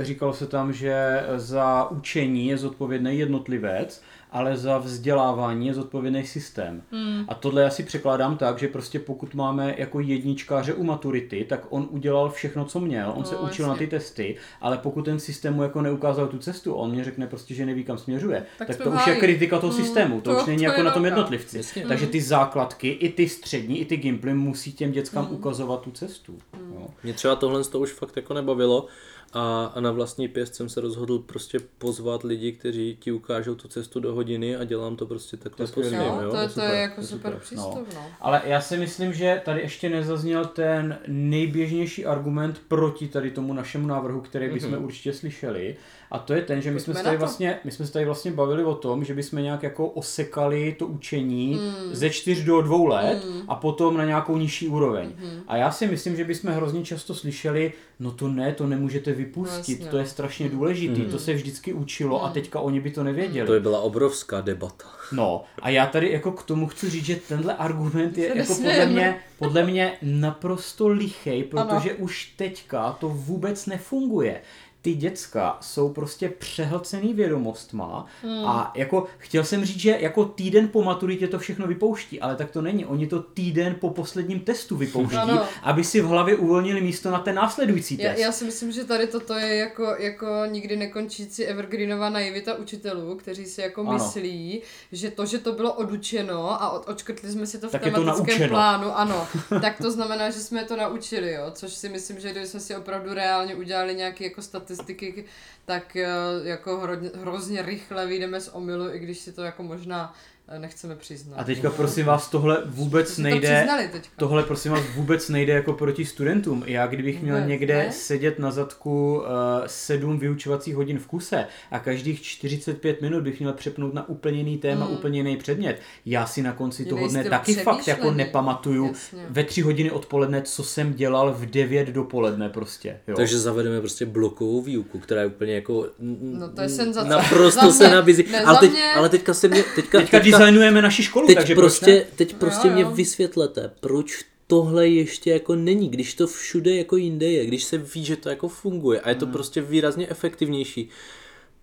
e, říkalo se tam, že za učení je zodpovědný jednotlivec, ale za vzdělávání je zodpovědný systém. Hmm. A tohle já si překládám tak, že prostě pokud máme jako jedničkáře u maturity, tak on udělal všechno, co měl, on se No, učil na jasně. ty testy, ale pokud ten systém mu jako neukázal tu cestu, on mě řekne prostě, že neví, kam směřuje, tak, Tak to už je kritika toho Hmm, systému, to, to- už není to jako je na tom jednotlivci. Jasně. Takže ty základky, i ty střední, i ty gimply musí těm dětskám Hmm. ukazovat tu cestu. Jo. Mě třeba tohle to už fakt jako nebavilo a, a na vlastní pěst jsem se rozhodl prostě pozvat lidi, kteří ti ukážou tu cestu do hodiny a dělám to prostě takhle To po je svým, Jo, jo? to, je- to super, je jako to je super super. přístup, no. Ale já si myslím, že tady ještě nezazněl ten nejběžnější argument proti tady tomu našemu návrhu, který bychom Mhm. určitě slyšeli. A to je ten, že my jsme, se tady vlastně, my jsme se tady vlastně bavili o tom, že bychom nějak jako osekali to učení Hmm. ze čtyř do dvou let a potom na nějakou nižší úroveň. Hmm. A já si myslím, že bychom hrozně často slyšeli, no to ne, to nemůžete vypustit, No to je strašně důležitý, to se vždycky učilo a teďka oni by to nevěděli. To by byla obrovská debata. No, a já tady jako k tomu chci říct, že tenhle argument je jako podle mě, podle mě naprosto lichej, protože už teďka to vůbec nefunguje. Ty děcka jsou prostě přehlcený vědomostma Hmm. a jako chtěl jsem říct, že jako týden po maturitě to všechno vypouští, ale tak to není. Oni to týden po posledním testu vypouští, Ano. aby si v hlavě uvolnili místo na ten následující Já, test. já si myslím, že tady toto je jako, jako nikdy nekončící evergreenová naivita učitelů, kteří si jako Ano. myslí, že to, že to bylo odučeno a od, odškrtli jsme si to v Tak to tematickém naučeno. plánu, ano, *laughs* tak to znamená, že jsme to naučili, jo, což si myslím, že kdybychom si opravdu reálně udělali nějaké jako статистики tak eh, jako hrozně, hrozně rychle vyjdeme z omylu, i když si to jako možná eh, nechceme přiznat. A teďka prosím vás, tohle vůbec si nejde... To. Tohle prosím vás vůbec nejde jako proti studentům. Já kdybych měl Vůbec někde ne? sedět na zadku uh, sedm vyučovacích hodin v kuse a každých 45 minut bych měl přepnout na úplně jiný téma, Mm. úplně jiný předmět. Já si na konci Jiný toho dne taky fakt jako nepamatuju Jasně. ve tři hodiny odpoledne, co jsem dělal v 9 dopoledne prostě. Jo. Takže zavedeme prostě blokovou výuku, která je úplně jako... No to je senzace. Naprosto Za se mě- nabízí. ne, ale, teď, mě- ale teďka se mě... Teďka, Teďka designujeme naši školu, teď takže proč prostě, ne? teď prostě Jo, mě jo. vysvětlete, proč tohle ještě jako není, když to všude jako jinde je, když se ví, že to jako funguje a je Hmm. to prostě výrazně efektivnější.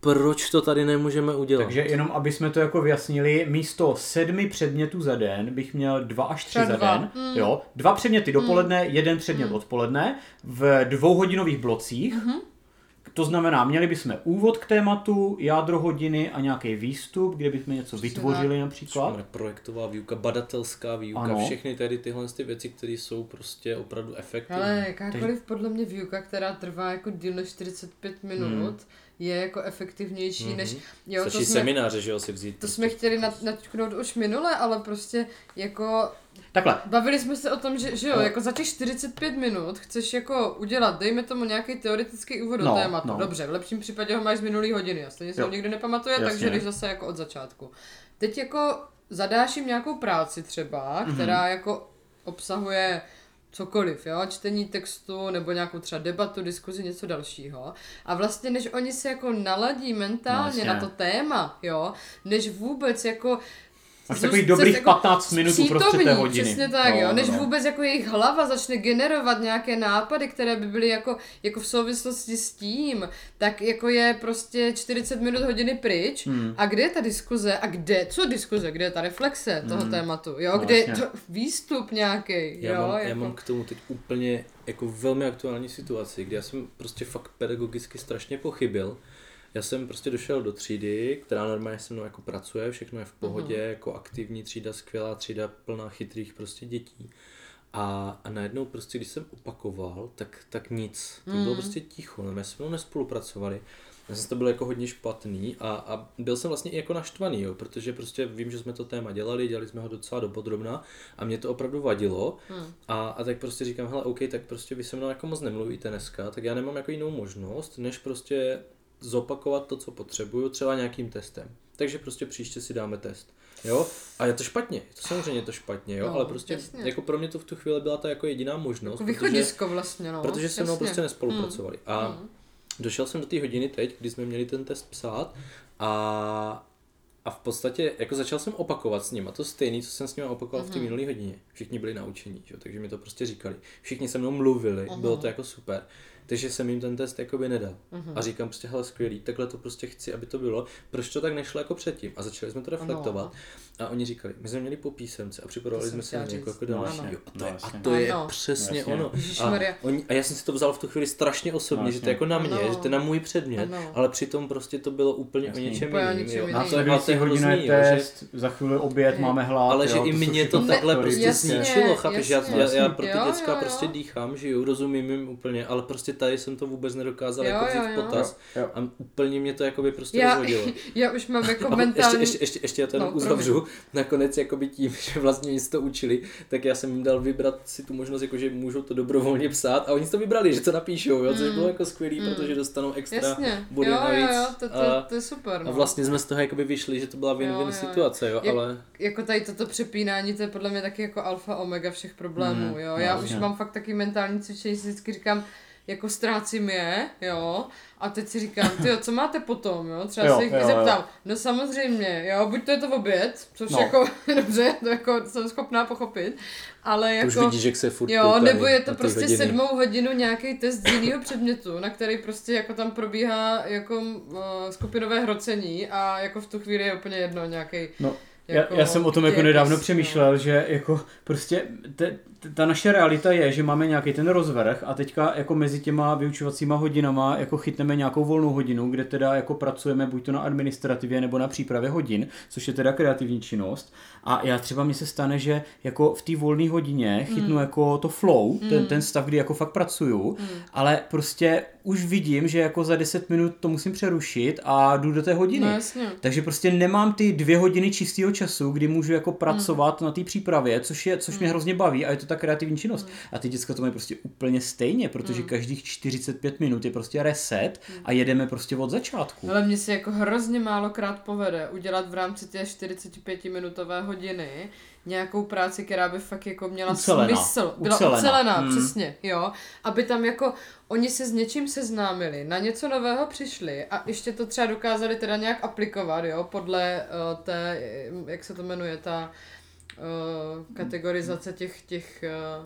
Proč to tady nemůžeme udělat? Takže jenom, aby jsme to jako vyjasnili, místo sedmi předmětů za den bych měl dva až tři Třeba za dva. den. Mm. Jo, dva předměty dopoledne, jeden předmět odpoledne v dvouhodinových blocích. Mhm. To znamená, měli bychom úvod k tématu, jádro hodiny a nějaký výstup, kde bychom něco Přesně vytvořili například. Máme projektová výuka, badatelská výuka, Ano. všechny tady tyhle ty věci, které jsou prostě opravdu efektivní. Ale jakákoliv podle mě výuka, která trvá jako díl než 45 minut, je jako efektivnější než... Jo, to Stačí jsme, semináře, že jo, si vzít. to prostě. jsme chtěli nat- naťuknout už minule, ale prostě jako... Takhle, Bavili jsme se o tom, že, že jo, jako za těch 45 minut chceš jako udělat, dejme tomu nějaký teoretický úvod do No, tématu. no. Dobře, v lepším případě ho máš z minulý hodiny a stejně se ho nikdo nepamatuje, Jasně. takže jdeš zase jako od začátku. Teď jako zadáš jim nějakou práci třeba, Mhm. která jako obsahuje cokoliv, jo, čtení textu nebo nějakou třeba debatu, diskuzi, něco dalšího. A vlastně než oni se jako naladí mentálně No, na to téma, jo, než vůbec jako Zůst- takových dobrých jako 15 minut uprostřed té hodiny. Přesně tak, No, jo. no, Než no. vůbec jako jejich hlava začne generovat nějaké nápady, které by byly jako, jako v souvislosti s tím, tak jako je prostě 40 minut hodiny pryč. Hmm. A kde je ta diskuze? A kde, co diskuze? Kde je ta reflexe toho tématu? Jo, No, kde je jasně. to výstup nějaký? Já, jo, mám, jako... já mám k tomu teď úplně jako velmi aktuální situaci, kdy já jsem prostě fakt pedagogicky strašně pochybil. Já jsem prostě došel do třídy, která normálně se mnou jako pracuje, všechno je v pohodě, Mhm. jako aktivní třída, skvělá třída, plná chytrých prostě dětí. A, a najednou prostě, když jsem opakoval, tak, tak nic. Mhm. bylo prostě ticho, no, my jsme mnou nespolupracovali. Já jsem to byl jako hodně špatný a, a byl jsem vlastně i jako naštvaný, jo, protože prostě vím, že jsme to téma dělali, dělali jsme ho docela dopodrobna a mě to opravdu vadilo Hmm. a, a tak prostě říkám, hele, OK, tak prostě vy se mnou jako moc nemluvíte dneska, tak já nemám jako jinou možnost, než prostě zopakovat to, co potřebuju, třeba nějakým testem. Takže prostě příště si dáme test. Jo? A je to špatně, je to samozřejmě to špatně, jo? No, ale prostě jasně. jako pro mě to v tu chvíli byla ta jako jediná možnost, Jako protože, východisko vlastně, no. protože se mnou prostě nespolupracovali. A Hmm. došel jsem do té hodiny teď, kdy jsme měli ten test psát a a v podstatě jako začal jsem opakovat s nima to stejné, co jsem s nimi opakoval v té minulé hodině. Všichni byli naučení, že? jo, takže mi to prostě říkali. Všichni se mnou mluvili, bylo to jako super. Takže jsem jim ten test jakoby nedal. A říkám prostě, hele skvělý, takhle to prostě chci, aby to bylo. Proč to tak nešlo jako předtím? A začali jsme to reflektovat. A oni říkali, my jsme měli po písemce a připravovali jsme se na říct. jako No, další. jo, a to, No, je, a to je Ano. přesně Jasně. ono. A, oni, a já jsem si to vzal v tu chvíli strašně osobně, No, že to je jako na mě, Ano. že to je na můj předmět, Ano. ale přitom prostě to bylo úplně Jasně. o něčem jiným. A to je, hodina že, test, za chvíli oběd, máme hlad. ale že i mě to takhle prostě Jasně, zničilo, chápeš? Já, pro ty děcka prostě dýchám, žiju, rozumím jim úplně, ale prostě tady jsem to vůbec nedokázal Jo, jako vzít jo, v jo. potaz Jo, jo. a úplně mě to jakoby prostě Já, rozhodilo. *laughs* já už mám *laughs* jako A ještě, mentální... ještě, ještě, ještě já to jenom No, uzavřu, *laughs* nakonec jakoby tím, že vlastně nic to učili, tak já jsem jim dal vybrat si tu možnost, jako, že můžou to dobrovolně psát a oni si to vybrali, že to napíšou, jo, což Mm. bylo jako skvělý, Mm. protože dostanou extra Jasně, body jo, jo, navíc jo, to, to, a- to je super, no. a vlastně jsme z toho jakoby vyšli, že to byla Jo, jo, win-win jo. situace, jo, Jak- ale jako tady toto přepínání, to je podle mě taky jako alfa omega všech problémů, Mhm, jo. Já už jasně. mám fakt taky mentální cvičení, si vždycky říkám, jako ztrácím je, jo, a teď si říkám, ty co máte potom, jo, třeba Jo, se jich jo, jo. zeptám, no samozřejmě, jo, buď to je to v oběd, což No. jako, *laughs* dobře, to jako jsem schopná pochopit, ale to už jako, vidíš, jak se furt Jo, nebo je to prostě hodiny. sedmou hodinu nějaký test z jiného předmětu, na který prostě jako tam probíhá jako uh, skupinové hrocení a jako v tu chvíli je úplně jedno nějaký No, jako já, já jsem o tom jako nedávno no. přemýšlel, že jako prostě te, te, ta naše realita je, že máme nějaký ten rozvrh a teďka jako mezi těma vyučovacíma hodinama jako chytneme nějakou volnou hodinu, kde teda jako pracujeme buď to na administrativě nebo na přípravě hodin, což je teda kreativní činnost. A já třeba mně se stane, že jako v té volné hodině chytnu Mm. jako to flow, ten, ten stav, kdy jako fakt pracuju, ale prostě už vidím, že jako za 10 minut to musím přerušit a jdu do té hodiny. No jasně. Takže prostě nemám ty dvě hodiny čistého času, kdy můžu jako pracovat na té přípravě, což, je, což mě hrozně baví a je to ta kreativní činnost. A ty děcka to mají prostě úplně stejně, protože každých 45 minut je prostě reset a jedeme prostě od začátku. Ale mně se jako hrozně málokrát povede udělat v rámci té 45 minutové hodiny nějakou práci, která by fakt jako měla Ucelená. smysl. Byla Ucelená. ucelená, Hmm. přesně, jo. Aby tam jako oni se s něčím seznámili, na něco nového přišli a ještě to třeba dokázali teda nějak aplikovat, jo, podle uh, té, eh, jak se to jmenuje, ta uh, kategorizace těch, těch uh,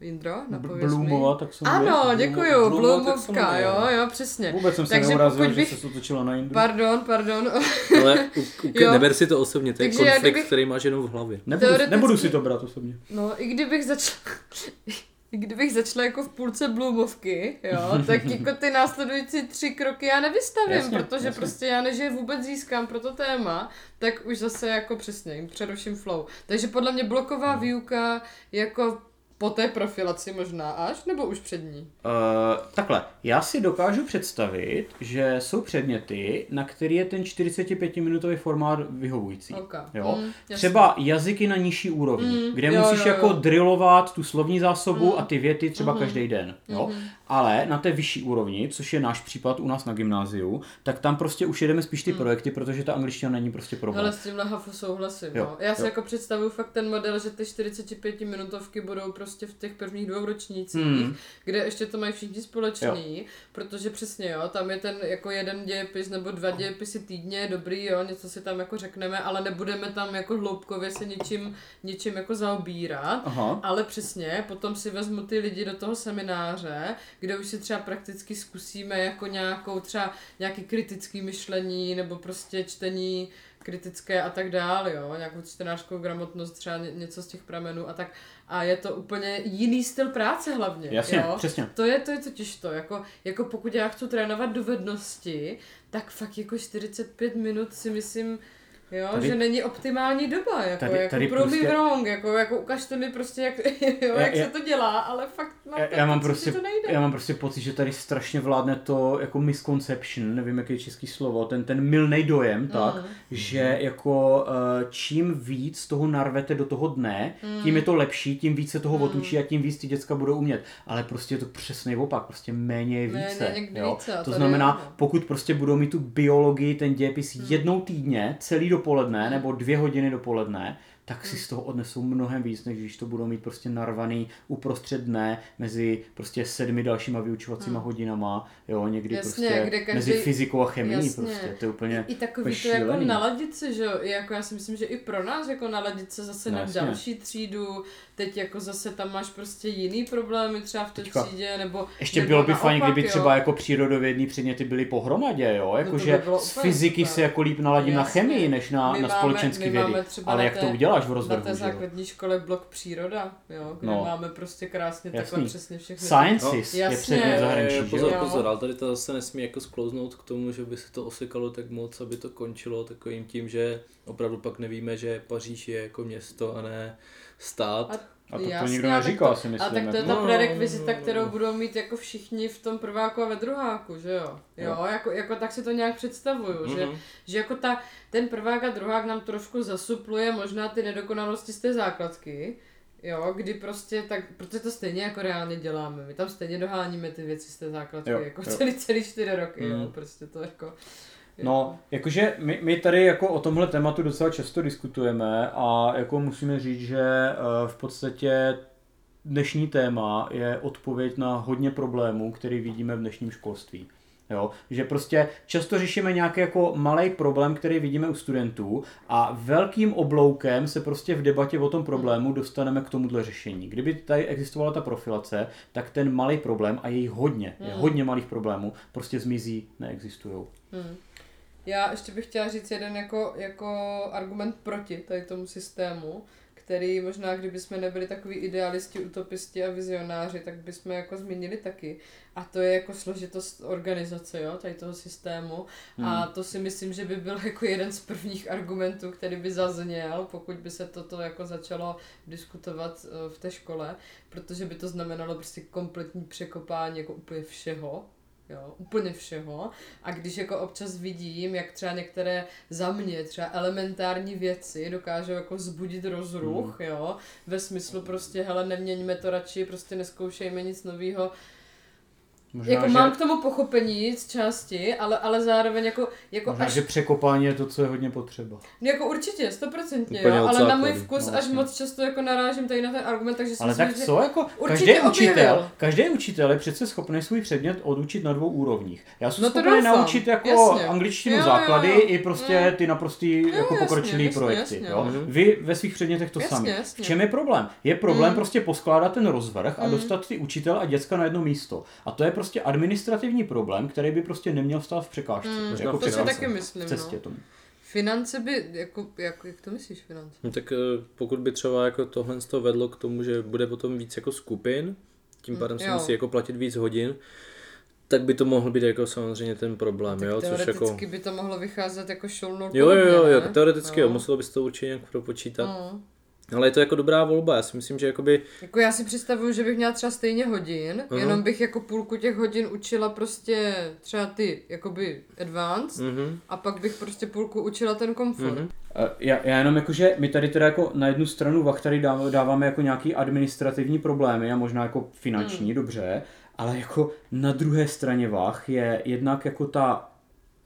Jindro, napověz mi. Tak jsem Ano, děkuju, Bloomova Bloomovka, jo, jo. přesně. Vůbec jsem se Takže neurazil, pokud že bych- se to točilo na Indru. Pardon, pardon. *laughs* Ale u, u, Jo. neber si to osobně, to je Takže konflikt, kdybych- který máš jenom v hlavě. Nebudu, Teoreticky- nebudu si to brát osobně. No, i kdybych začala... *laughs* I kdybych začala jako v půlce Bloomovky, jo, tak *laughs* jako ty následující tři kroky já nevystavím, Jasně, protože jasně. prostě já než je vůbec získám pro to téma, tak už zase jako přesně jim přeruším flow. Takže podle mě bloková Hmm. výuka jako po té profilaci možná až, nebo už před ní? Uh, takhle, já si dokážu představit, že jsou předměty, na který je ten 45-minutový formát vyhovující. Ok. Jo? Mm, třeba jazyky na nižší úrovni, Mm, kde jo, musíš jo, jako jo. drillovat tu slovní zásobu Mm. a ty věty třeba Mhm. každý den. Jo? Mhm. Ale na té vyšší úrovni, což je náš případ u nás na gymnáziu, tak tam prostě už jedeme spíš ty Mm. projekty, protože ta angličtina není prostě problém. Ale s tímhle hafu souhlasím. Jo, no. Já si jo. jako představuju fakt ten model, že ty 45 minutovky budou prostě v těch prvních dvou ročnících, Hmm. kde ještě to mají všichni společný, protože přesně jo, tam je ten jako jeden dějepis nebo dva dějepisy týdně, dobrý jo, něco si tam jako řekneme, ale nebudeme tam jako hloubkově se něčím, něčím jako zaobírat. Aha. Ale přesně, potom si vezmu ty lidi do toho semináře, kde už si třeba prakticky zkusíme jako nějakou třeba nějaký kritický myšlení nebo prostě čtení kritické a tak dále, jo, nějakou čtenářskou gramotnost, třeba ně- něco z těch pramenů a tak. A je to úplně jiný styl práce hlavně, Jasně, jo. přesně. To je, to je totiž to, jako, jako pokud já chci trénovat dovednosti, tak fakt jako 45 minut si myslím, jo, Tady- že není optimální doba, jako, tady- jako tady prove me prostě- wrong, jako, jako ukažte mi prostě, jak, *laughs* jo, Já- jak já- se to dělá, ale fakt na Já, já, mám prostě, to nejde. já mám prostě pocit, že tady strašně vládne to jako misconception, nevím, jaký je český slovo, ten, ten milný dojem, tak, Mhm. že jako eh, čím víc toho narvete do toho dne, tím je to lepší, tím víc se toho otučí a tím víc ty děcka budou umět. Ale prostě je to přesný opak, prostě méně je Méně, více. někdy jo? více, To znamená, no. pokud prostě budou mít tu biologii, ten dějepis jednou týdně, celý dopoledne, nebo dvě hodiny dopoledne, tak si z toho odnesou mnohem víc, než když to budou mít prostě narvaný uprostřed dne mezi prostě sedmi dalšíma vyučovacíma hodinama, jo, někdy Jasně, prostě kde každý- mezi fyzikou a chemií Jasně. prostě, to je úplně I, I takový to jako naladit se, že jo, i jako já si myslím, že i pro nás jako naladit se zase No, na jasně. další třídu, teď jako zase tam máš prostě jiný problémy třeba v té Teďka, třídě, nebo Ještě nebo bylo by fajn, kdyby jo. třeba jako přírodovědní předměty byly pohromadě, jo, jakože by bylo z úplně fyziky super. se jako líp naladím na Jasně. chemii, než na, My na společenské vědy. Ale na jak to uděláš v Na rozvrhu, té že jo? základní škole blok příroda, jo, kde No. máme prostě krásně Jasný. takhle přesně všechny. Sciences No, je jasně. předmět zahraničí, že pozor, jo? pozor, ale tady to zase nesmí jako sklouznout k tomu, že by se to osekalo tak moc, aby to končilo takovým tím, že opravdu pak nevíme, že Paříž je jako město a ne stát. A A to, to Jasně, nikdo ale neříká, to- si myslím. A tak to je ta No, prerekvizita, no, no. kterou budou mít jako všichni v tom prváku a ve druháku, že jo? Jo, jako, jako tak si to nějak představuju, že, Mhm. že jako ta, ten prvák a druhák nám trošku zasupluje možná ty nedokonalosti z té základky, jo, kdy prostě tak, protože to stejně jako reálně děláme, my tam stejně doháníme ty věci z té základky, Jo, jako jo. celý, celý čtyři roky, jo, Mhm. prostě to jako... No, jakože my, my tady jako o tomhle tématu docela často diskutujeme a jako musíme říct, že eh, v podstatě dnešní téma je odpověď na hodně problémů, který vidíme v dnešním školství. Jo, že prostě často řešíme nějaký jako malý problém, který vidíme u studentů a velkým obloukem se prostě v debatě o tom problému dostaneme k tomuhle řešení. Kdyby tady existovala ta profilace, tak ten malý problém, a je jich hodně, je Hmm. hodně malých problémů, prostě zmizí, neexistují. Hmm. Já ještě bych chtěla říct jeden jako, jako argument proti tady tomu systému, který možná, kdyby jsme nebyli takový idealisti, utopisti a vizionáři, tak bychom jako zmínili taky. A to je jako složitost organizace, jo, tady toho systému. Hmm. A to si myslím, že by byl jako jeden z prvních argumentů, který by zazněl, pokud by se toto jako začalo diskutovat eh, v té škole, protože by to znamenalo prostě kompletní překopání jako úplně všeho, Jo, úplně všeho. A když jako občas vidím, jak třeba některé za mě třeba elementární věci dokážou jako vzbudit rozruch, Hmm. jo, ve smyslu prostě, hele, neměňme to radši, prostě neskoušejme nic nového. Možná, Jako že, mám k tomu pochopení z části, ale, ale zároveň jako, jako možná, až, že překopání je to, co je hodně potřeba. jako určitě, stoprocentně, jo, ale na můj vkus No, až jasně. moc často jako narážím tady na ten argument, takže si Ale myslím, tak že... co, jako určitě každý učitel, objevil. každý učitel je přece schopný svůj předmět odučit na dvou úrovních. Já jsem No to schopný doufám, naučit jako jasně. angličtinu Jo, jo, základy jo. i prostě Mm. ty naprostý jako jasně, pokročilý projekty. jasně. Jo? Mhm. Vy ve svých předmětech to Jasně, sami. jasně. V čem je problém? Je problém Mm. prostě poskládat ten rozvrh a Mm. dostat ty učitel a děcka na jedno místo. A to je prostě administrativní problém, který by prostě neměl stát v překážce. Mm, jako to si překážce. taky myslím, v cestě no. tomu. Finance by, jako, jak, jak to myslíš finance? No tak eh, pokud by třeba jako tohle to vedlo k tomu, že bude potom víc jako skupin, tím Mm, pádem se jo. musí jako platit víc hodin, tak by to mohl být jako samozřejmě ten problém, Tak jo, což teoreticky jako... by to mohlo vycházet jako šolnou Jo, jo, jo, jo, teoreticky jo, No. muselo bys to určitě nějak propočítat. Mm. Ale je to jako dobrá volba, já si myslím, že jakoby, Jako já si představuju, že bych měla třeba stejně hodin, Aha. jenom bych jako půlku těch hodin učila prostě třeba ty, jakoby advanced, mhm, a pak bych prostě půlku učila ten komfort. mhm. Eh, Já, já jenom jakože my tady teda jako na jednu stranu vach tady dá- dáváme jako nějaký administrativní problémy a možná jako finanční, dobře, ale jako na druhé straně vach je jednak jako ta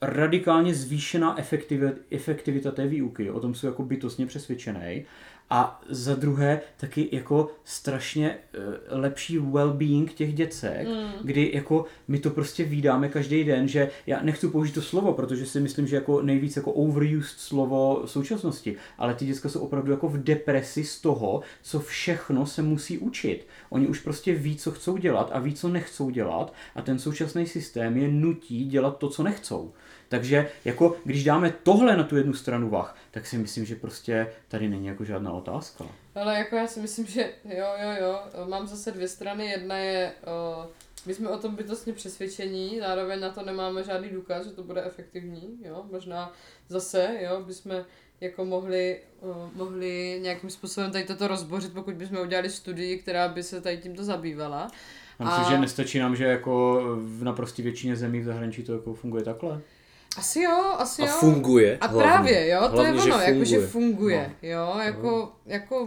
radikálně zvýšená efektivita, efektivita té výuky, o tom jsou jako bytostně přesvědčený. A za druhé taky jako strašně eh, lepší well-being těch děcek, Mm. kdy jako my to prostě vídáme každý den, že já nechci použít to slovo, protože si myslím, že jako nejvíc jako overused slovo v současnosti, ale ty děcka jsou opravdu jako v depresi z toho, co všechno se musí učit. Oni už prostě ví, co chcou dělat a ví, co nechcou dělat a ten současný systém je nutí dělat to, co nechcou. Takže jako když dáme tohle na tu jednu stranu vach, tak si myslím, že prostě tady není jako žádná otázka. Ale jako já si myslím, že jo, jo, jo, mám zase dvě strany, jedna je, uh, my jsme o tom bytostně přesvědčení, zároveň na to nemáme žádný důkaz, že to bude efektivní, jo, možná zase, jo, bychom jako mohli, uh, mohli nějakým způsobem tady toto rozbořit, pokud bychom udělali studii, která by se tady tímto zabývala. Já myslím, A- že nestačí nám, že jako v naprostý většině zemí v zahraničí to jako funguje takhle. Asi jo, asi A jo. funguje. A hlavně. právě, jo, to Hlavně, je že ono, jako, že funguje. funguje, jo, jako, jako,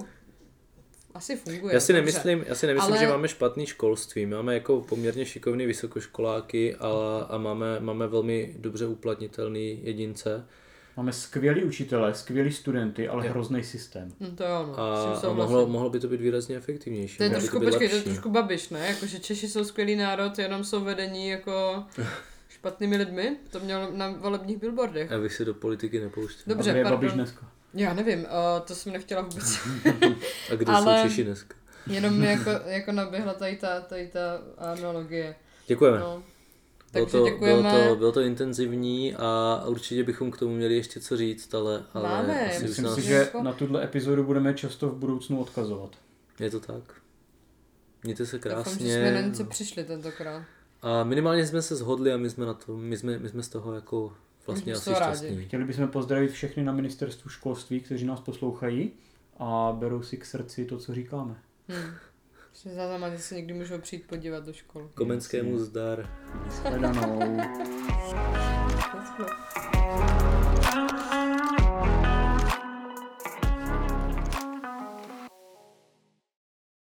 asi funguje. Já si dobře. nemyslím, já si nemyslím Ale- že máme špatný školství. Máme jako poměrně šikovný vysokoškoláky a, a máme, máme velmi dobře uplatnitelný jedince. Máme skvělý učitele, skvělý studenty, ale hrozný systém. Hm, to jo, no, A, a mohlo, mohlo by to být výrazně efektivnější. To je trošku, být počkej, to je trošku babiš, ne? Jakože Češi jsou skvělý národ, jenom jsou vedení jako *laughs* špatnými lidmi. To měl na volebních billboardech. Já bych se do politiky nepouštěl. Dobře, a je pardon. Babiš dneska? Já nevím, uh, to jsem nechtěla vůbec. *laughs* A kde Ale- jsou Češi dneska? jenom mi jako, *laughs* jako naběhla tady ta, tady ta analogie. Děkujeme. No. Bylo Takže to, děkujeme. Bylo to, bylo to intenzivní a určitě bychom k tomu měli ještě co říct, ale, ale Máme, asi Myslím nás... si, že na tuhle epizodu budeme často v budoucnu odkazovat. Je to tak. Mějte se Doufám, že krásně. jsme na něco přišli tentokrát. A minimálně jsme se shodli a my jsme na to, my jsme, my jsme z toho jako vlastně asi šťastní. Chtěli bychom pozdravit všechny na ministerstvu školství, kteří nás poslouchají a berou si k srdci to, co říkáme. Hmm. Že za náma se někdy můžou přijít podívat do školy. Komenskému zdar. Shledanou. *laughs*